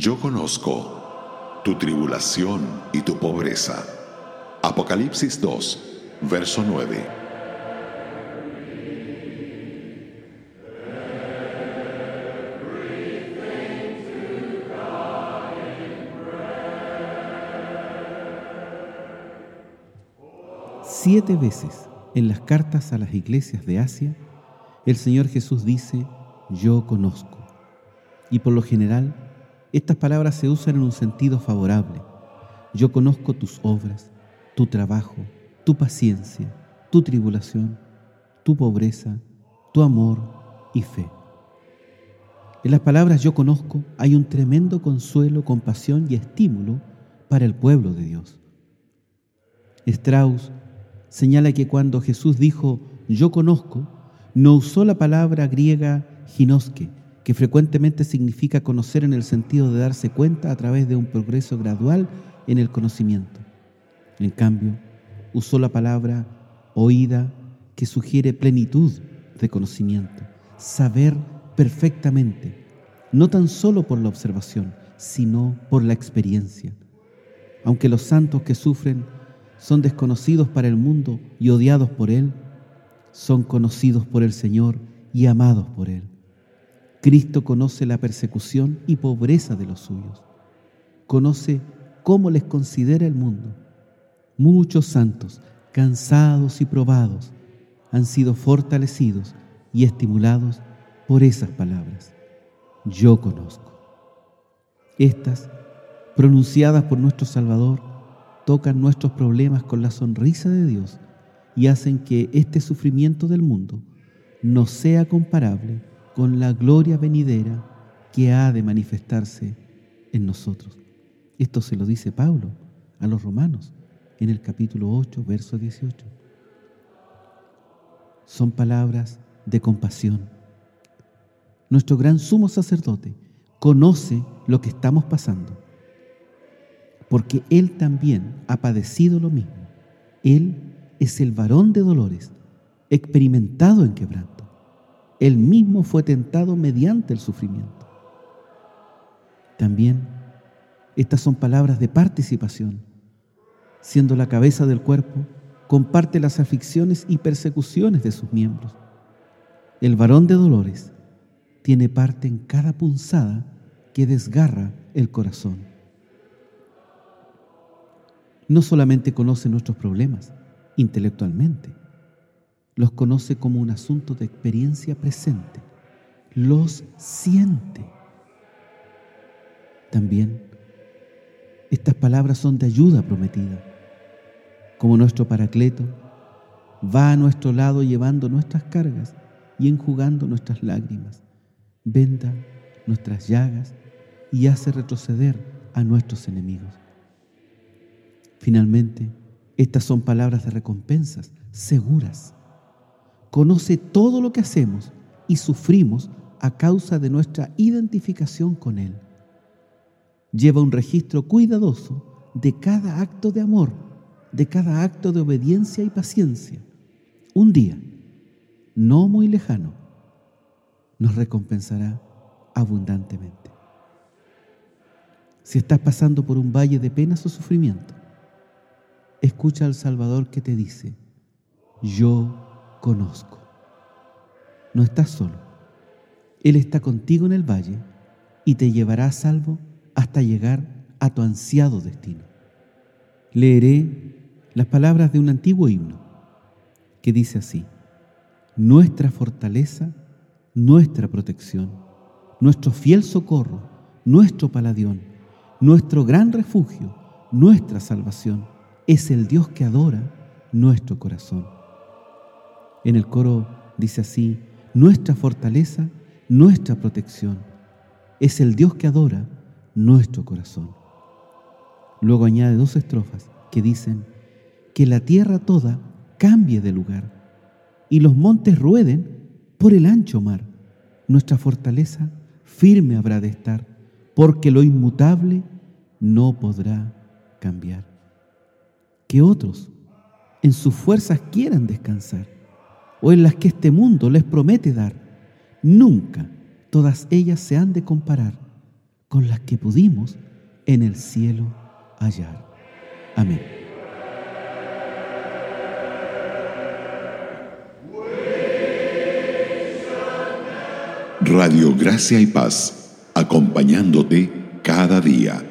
Yo conozco tu tribulación y tu pobreza. Apocalipsis 2, verso 9. Siete veces en las cartas a las iglesias de Asia, el Señor Jesús dice, yo conozco. Y por lo general, estas palabras se usan en un sentido favorable. Yo conozco tus obras, tu trabajo, tu paciencia, tu tribulación, tu pobreza, tu amor y fe. En las palabras yo conozco hay un tremendo consuelo, compasión y estímulo para el pueblo de Dios. Strauss señala que cuando Jesús dijo yo conozco, no usó la palabra griega ginoske, que frecuentemente significa conocer en el sentido de darse cuenta a través de un progreso gradual en el conocimiento. En cambio, usó la palabra oída, que sugiere plenitud de conocimiento, saber perfectamente, no tan solo por la observación, sino por la experiencia. Aunque los santos que sufren son desconocidos para el mundo y odiados por Él, son conocidos por el Señor y amados por Él. Cristo conoce la persecución y pobreza de los suyos. Conoce cómo les considera el mundo. Muchos santos, cansados y probados, han sido fortalecidos y estimulados por esas palabras. Yo conozco. Estas, pronunciadas por nuestro Salvador, tocan nuestros problemas con la sonrisa de Dios y hacen que este sufrimiento del mundo no sea comparable con la gloria venidera que ha de manifestarse en nosotros. Esto se lo dice Pablo a los romanos en el capítulo 8, verso 18. Son palabras de compasión. Nuestro gran sumo sacerdote conoce lo que estamos pasando porque Él también ha padecido lo mismo. Él es el varón de dolores, experimentado en quebranto. Él mismo fue tentado mediante el sufrimiento. También estas son palabras de participación. Siendo la cabeza del cuerpo, comparte las aflicciones y persecuciones de sus miembros. El varón de dolores tiene parte en cada punzada que desgarra el corazón no solamente conoce nuestros problemas intelectualmente, los conoce como un asunto de experiencia presente, los siente. También estas palabras son de ayuda prometida, como nuestro Paracleto va a nuestro lado llevando nuestras cargas y enjugando nuestras lágrimas, venda nuestras llagas y hace retroceder a nuestros enemigos. Finalmente, estas son palabras de recompensas seguras. Conoce todo lo que hacemos y sufrimos a causa de nuestra identificación con Él. Lleva un registro cuidadoso de cada acto de amor, de cada acto de obediencia y paciencia. Un día, no muy lejano, nos recompensará abundantemente. Si estás pasando por un valle de penas o sufrimiento, escucha al Salvador que te dice, yo conozco. No estás solo. Él está contigo en el valle y te llevará a salvo hasta llegar a tu ansiado destino. Leeré las palabras de un antiguo himno que dice así, nuestra fortaleza, nuestra protección, nuestro fiel socorro, nuestro paladión, nuestro gran refugio, nuestra salvación es el Dios que adora nuestro corazón. En el coro dice así, nuestra fortaleza, nuestra protección, es el Dios que adora nuestro corazón. Luego añade dos estrofas que dicen, que la tierra toda cambie de lugar y los montes rueden por el ancho mar. Nuestra fortaleza firme habrá de estar, porque lo inmutable no podrá cambiar que otros en sus fuerzas quieran descansar o en las que este mundo les promete dar. Nunca todas ellas se han de comparar con las que pudimos en el cielo hallar. Amén. Radio Gracia y Paz, acompañándote cada día.